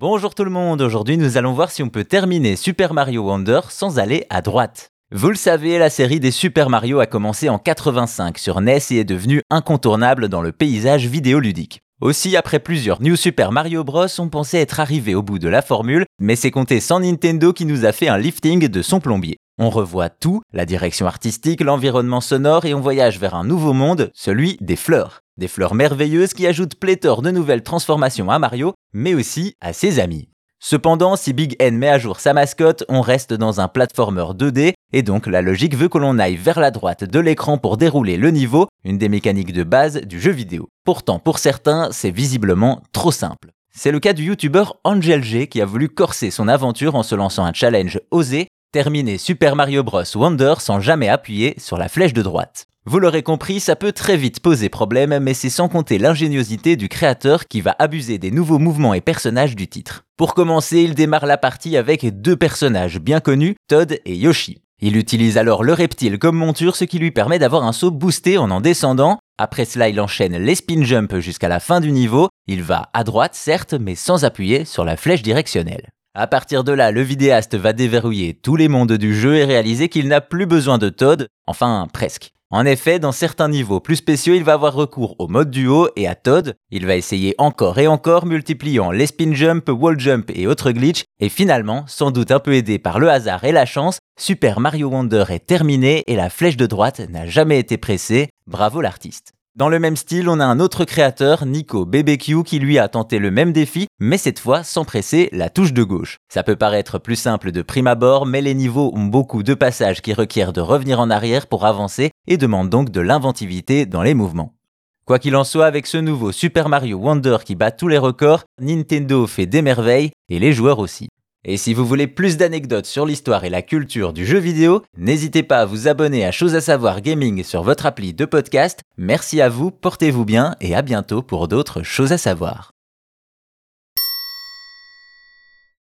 Bonjour tout le monde, aujourd'hui nous allons voir si on peut terminer Super Mario Wonder sans aller à droite. Vous le savez, la série des Super Mario a commencé en 85 sur NES et est devenue incontournable dans le paysage vidéoludique. Aussi, après plusieurs New Super Mario Bros, on pensait être arrivé au bout de la formule, mais c'est compté sans Nintendo qui nous a fait un lifting de son plombier. On revoit tout, la direction artistique, l'environnement sonore et on voyage vers un nouveau monde, celui des fleurs. Des fleurs merveilleuses qui ajoutent pléthore de nouvelles transformations à Mario, mais aussi à ses amis. Cependant, si Big N met à jour sa mascotte, on reste dans un platformer 2D, et donc la logique veut que l'on aille vers la droite de l'écran pour dérouler le niveau, une des mécaniques de base du jeu vidéo. Pourtant, pour certains, c'est visiblement trop simple. C'est le cas du youtubeur Angel G qui a voulu corser son aventure en se lançant un challenge osé Terminer Super Mario Bros. Wonder sans jamais appuyer sur la flèche de droite. Vous l'aurez compris, ça peut très vite poser problème, mais c'est sans compter l'ingéniosité du créateur qui va abuser des nouveaux mouvements et personnages du titre. Pour commencer, il démarre la partie avec deux personnages bien connus, Todd et Yoshi. Il utilise alors le reptile comme monture, ce qui lui permet d'avoir un saut boosté en en descendant. Après cela, il enchaîne les spin jumps jusqu'à la fin du niveau. Il va à droite, certes, mais sans appuyer sur la flèche directionnelle. À partir de là, le vidéaste va déverrouiller tous les mondes du jeu et réaliser qu'il n'a plus besoin de Todd, enfin presque. En effet, dans certains niveaux plus spéciaux, il va avoir recours au mode duo et à Todd. Il va essayer encore et encore, multipliant les spin jump, wall jump et autres glitches. Et finalement, sans doute un peu aidé par le hasard et la chance, Super Mario Wonder est terminé et la flèche de droite n'a jamais été pressée. Bravo l'artiste. Dans le même style, on a un autre créateur, Nico BBQ, qui lui a tenté le même défi, mais cette fois sans presser la touche de gauche. Ça peut paraître plus simple de prime abord, mais les niveaux ont beaucoup de passages qui requièrent de revenir en arrière pour avancer et demandent donc de l'inventivité dans les mouvements. Quoi qu'il en soit, avec ce nouveau Super Mario Wonder qui bat tous les records, Nintendo fait des merveilles et les joueurs aussi. Et si vous voulez plus d'anecdotes sur l'histoire et la culture du jeu vidéo, n'hésitez pas à vous abonner à Chose à savoir gaming sur votre appli de podcast. Merci à vous, portez-vous bien et à bientôt pour d'autres choses à savoir.